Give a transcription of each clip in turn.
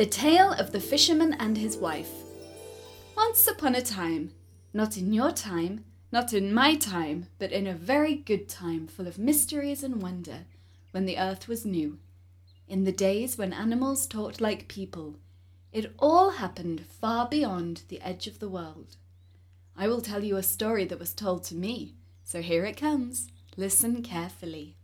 The Tale of the Fisherman and His Wife. Once upon a time, not in your time, not in my time, but in a very good time full of mysteries and wonder, when the earth was new, in the days when animals talked like people, it all happened far beyond the edge of the world. I will tell you a story that was told to me, so here it comes. Listen carefully.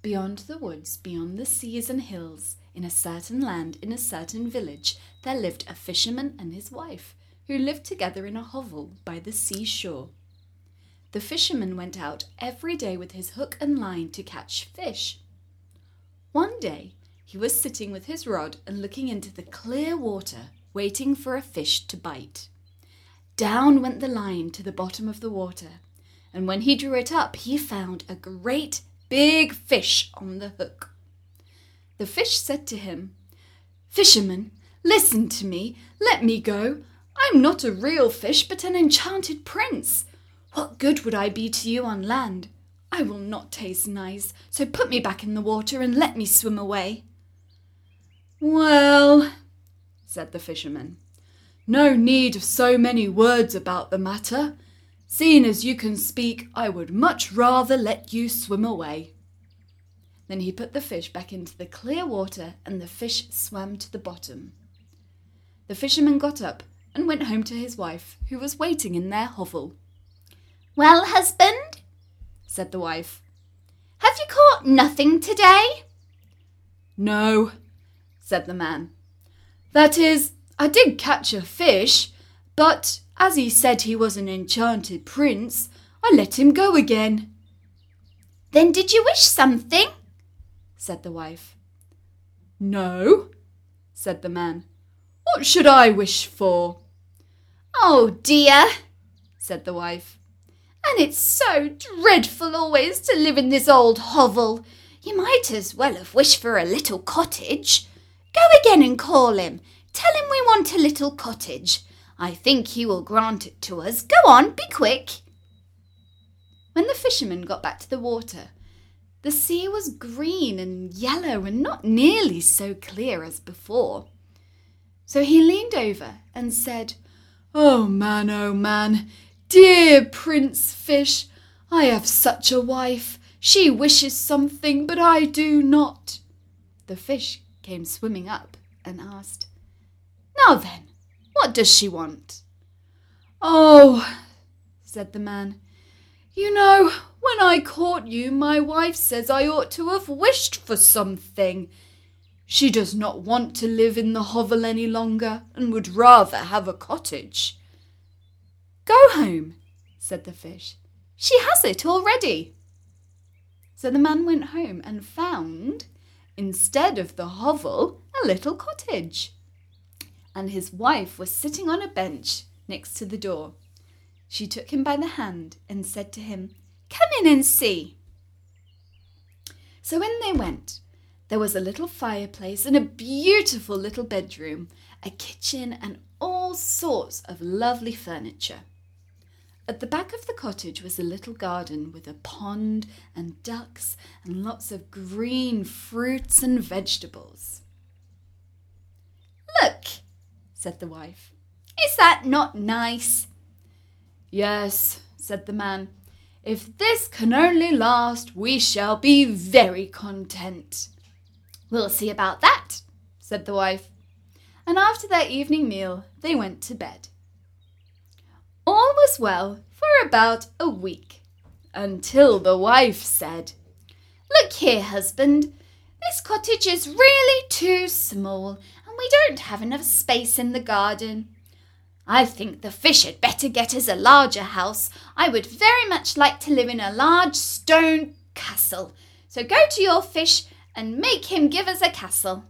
Beyond the woods, beyond the seas and hills, in a certain land, in a certain village, there lived a fisherman and his wife, who lived together in a hovel by the seashore. The fisherman went out every day with his hook and line to catch fish. One day he was sitting with his rod and looking into the clear water, waiting for a fish to bite. Down went the line to the bottom of the water, and when he drew it up, he found a great big fish on the hook. The fish said to him, Fisherman, listen to me, let me go. I'm not a real fish, but an enchanted prince. What good would I be to you on land? I will not taste nice, so put me back in the water and let me swim away. Well, said the fisherman, no need of so many words about the matter. Seeing as you can speak, I would much rather let you swim away. Then he put the fish back into the clear water, and the fish swam to the bottom. The fisherman got up and went home to his wife, who was waiting in their hovel. Well, husband, said the wife, have you caught nothing today? No, said the man. That is, I did catch a fish, but as he said he was an enchanted prince, I let him go again. Then did you wish something? Said the wife. No, said the man. What should I wish for? Oh dear, said the wife. And it's so dreadful always to live in this old hovel. You might as well have wished for a little cottage. Go again and call him. Tell him we want a little cottage. I think he will grant it to us. Go on, be quick. When the fisherman got back to the water, the sea was green and yellow and not nearly so clear as before. So he leaned over and said, Oh man, oh man, dear Prince Fish, I have such a wife. She wishes something, but I do not. The fish came swimming up and asked, Now then, what does she want? Oh, said the man, you know, when I caught you, my wife says I ought to have wished for something. She does not want to live in the hovel any longer and would rather have a cottage. Go home, said the fish. She has it already. So the man went home and found, instead of the hovel, a little cottage. And his wife was sitting on a bench next to the door. She took him by the hand and said to him, Come in and see. So in they went. There was a little fireplace and a beautiful little bedroom, a kitchen, and all sorts of lovely furniture. At the back of the cottage was a little garden with a pond and ducks and lots of green fruits and vegetables. Look, said the wife. Is that not nice? Yes, said the man. If this can only last, we shall be very content. We'll see about that, said the wife. And after their evening meal, they went to bed. All was well for about a week, until the wife said, Look here, husband, this cottage is really too small, and we don't have enough space in the garden. I think the fish had better get us a larger house. I would very much like to live in a large stone castle. So go to your fish and make him give us a castle.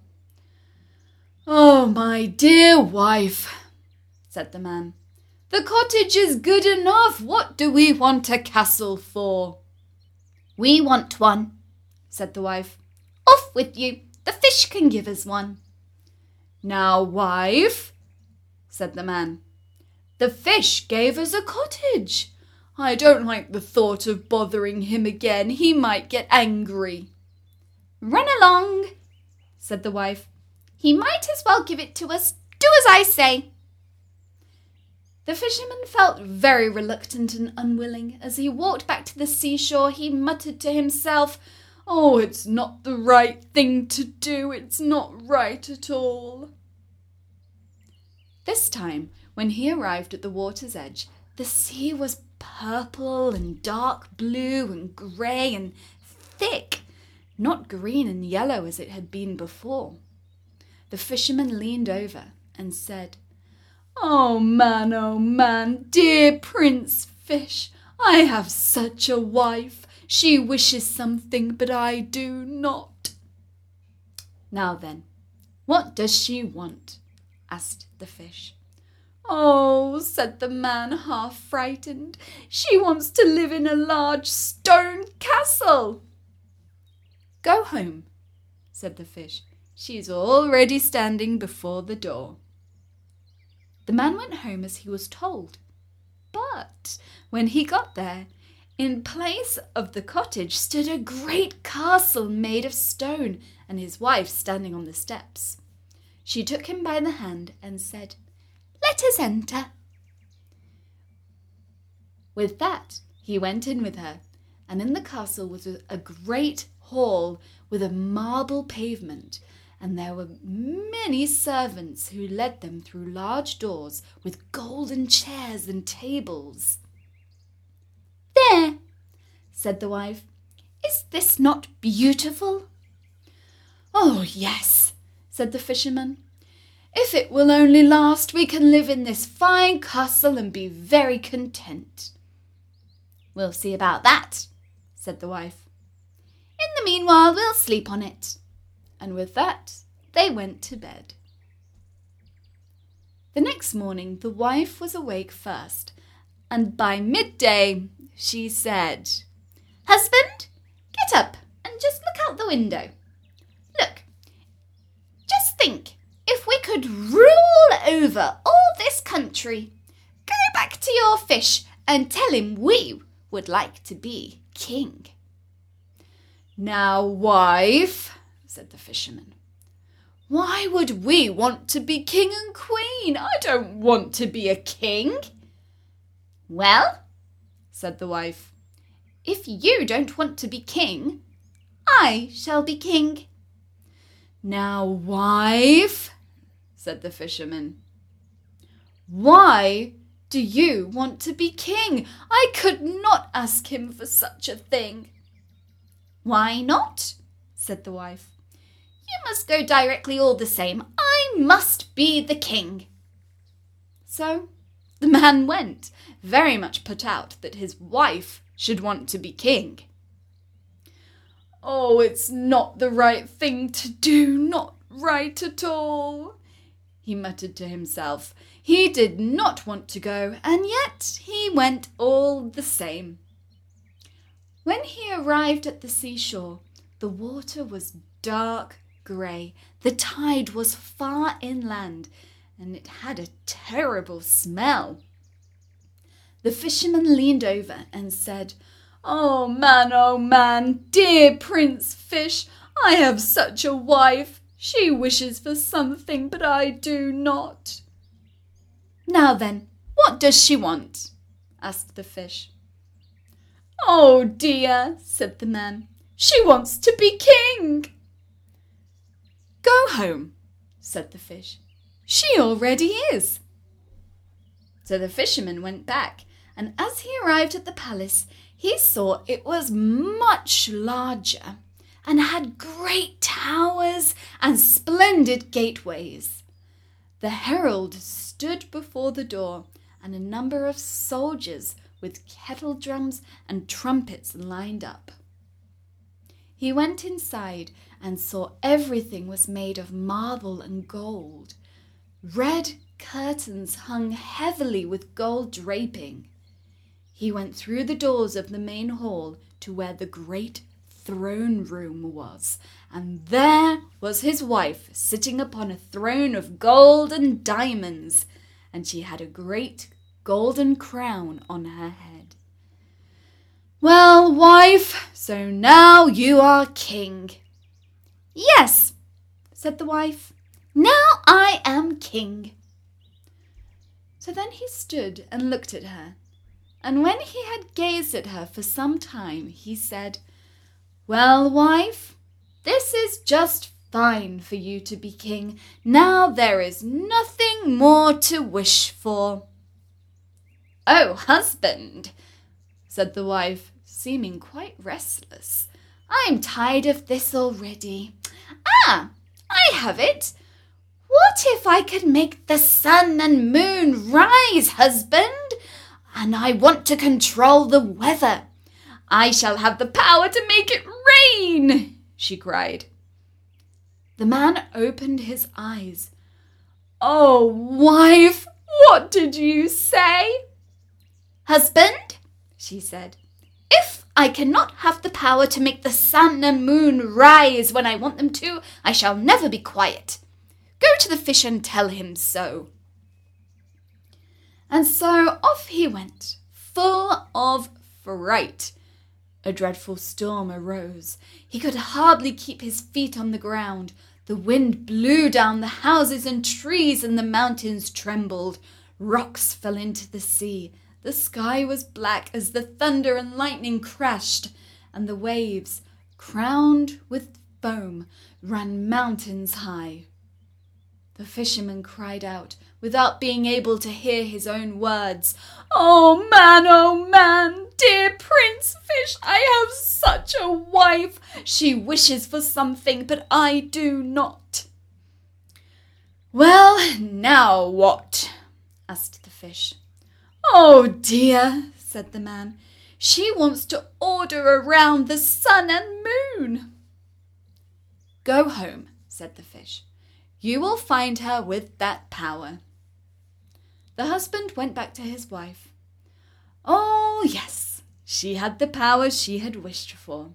Oh, my dear wife, said the man, the cottage is good enough. What do we want a castle for? We want one, said the wife. Off with you. The fish can give us one. Now, wife, said the man, the fish gave us a cottage. I don't like the thought of bothering him again. He might get angry. Run along, said the wife. He might as well give it to us. Do as I say. The fisherman felt very reluctant and unwilling. As he walked back to the seashore, he muttered to himself, Oh, it's not the right thing to do. It's not right at all. This time, when he arrived at the water's edge, the sea was purple and dark blue and grey and thick, not green and yellow as it had been before. The fisherman leaned over and said, Oh man, oh man, dear Prince Fish, I have such a wife. She wishes something, but I do not. Now then, what does she want? asked the fish. Oh, said the man, half frightened, she wants to live in a large stone castle. Go home, said the fish. She is already standing before the door. The man went home as he was told. But when he got there, in place of the cottage stood a great castle made of stone, and his wife standing on the steps. She took him by the hand and said, Let us enter. With that, he went in with her, and in the castle was a great hall with a marble pavement, and there were many servants who led them through large doors with golden chairs and tables. There, said the wife, is this not beautiful? Oh, yes, said the fisherman. If it will only last, we can live in this fine castle and be very content. We'll see about that, said the wife. In the meanwhile, we'll sleep on it. And with that, they went to bed. The next morning, the wife was awake first, and by midday she said, Husband, get up and just look out the window. Look, just think could rule over all this country. Go back to your fish and tell him we would like to be king. Now, wife, said the fisherman, why would we want to be king and queen? I don't want to be a king. Well, said the wife, if you don't want to be king, I shall be king. Now, wife, said the fisherman, why do you want to be king? I could not ask him for such a thing. Why not? said the wife. You must go directly all the same. I must be the king. So the man went, very much put out that his wife should want to be king. Oh, it's not the right thing to do, not right at all, he muttered to himself. He did not want to go, and yet he went all the same. When he arrived at the seashore, the water was dark grey, the tide was far inland, and it had a terrible smell. The fisherman leaned over and said, Oh man, oh man, dear Prince Fish, I have such a wife. She wishes for something, but I do not. Now then, what does she want? asked the fish. Oh dear, said the man, she wants to be king. Go home, said the fish. She already is. So the fisherman went back, and as he arrived at the palace, he saw it was much larger and had great towers and splendid gateways. The herald stood before the door, and a number of soldiers with kettle drums and trumpets lined up. He went inside and saw everything was made of marble and gold. Red curtains hung heavily with gold draping. He went through the doors of the main hall to where the great throne room was, and there was his wife sitting upon a throne of gold and diamonds, and she had a great golden crown on her head. Well, wife, so now you are king. Yes, said the wife. Now I am king. So then he stood and looked at her, and when he had gazed at her for some time, he said, Well, wife, this is just fine for you to be king. Now there is nothing more to wish for. Oh, husband, said the wife, seeming quite restless. I'm tired of this already. Ah, I have it. What if I could make the sun and moon rise, husband? And I want to control the weather. I shall have the power to make it rain, she cried. The man opened his eyes. Oh, wife, what did you say? Husband, she said, if I cannot have the power to make the sun and moon rise when I want them to, I shall never be quiet. Go to the fish and tell him so. And so off he went, full of fright. A dreadful storm arose. He could hardly keep his feet on the ground. The wind blew down the houses and trees, and the mountains trembled. Rocks fell into the sea. The sky was black as the thunder and lightning crashed, and the waves, crowned with foam, ran mountains high. The fisherman cried out, without being able to hear his own words, Oh man, oh man, dear Prince Fish, I have such a wife. She wishes for something, but I do not. Well, now what? asked the fish. Oh dear, said the man. She wants to order around the sun and moon. Go home, said the fish. You will find her with that power. The husband went back to his wife. Oh, yes, she had the power she had wished for.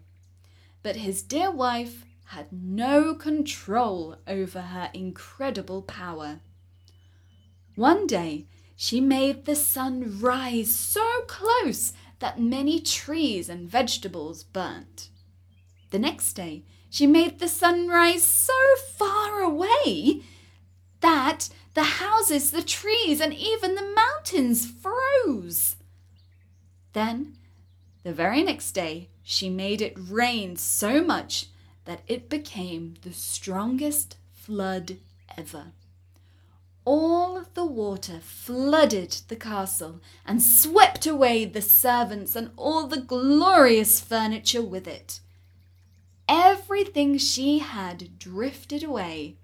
But his dear wife had no control over her incredible power. One day she made the sun rise so close that many trees and vegetables burnt. The next day, she made the sun rise so far away that the houses, the trees, and even the mountains froze. Then, the very next day, she made it rain so much that it became the strongest flood ever all of the water flooded the castle and swept away the servants and all the glorious furniture with it. Everything she had drifted away,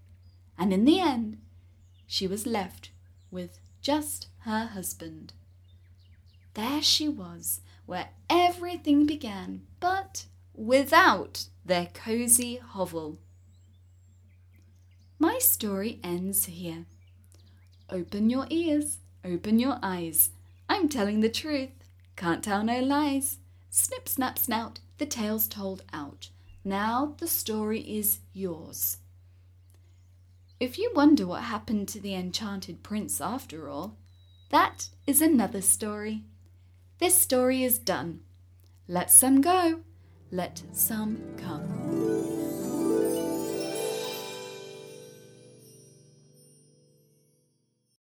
and in the end, she was left with just her husband. There she was, where everything began, but without their cosy hovel. My story ends here. Open your ears, open your eyes. I'm telling the truth, can't tell no lies. Snip, snap, snout, the tale's told out. Now the story is yours. If you wonder what happened to the enchanted prince after all, that is another story. This story is done. Let some go, let some come.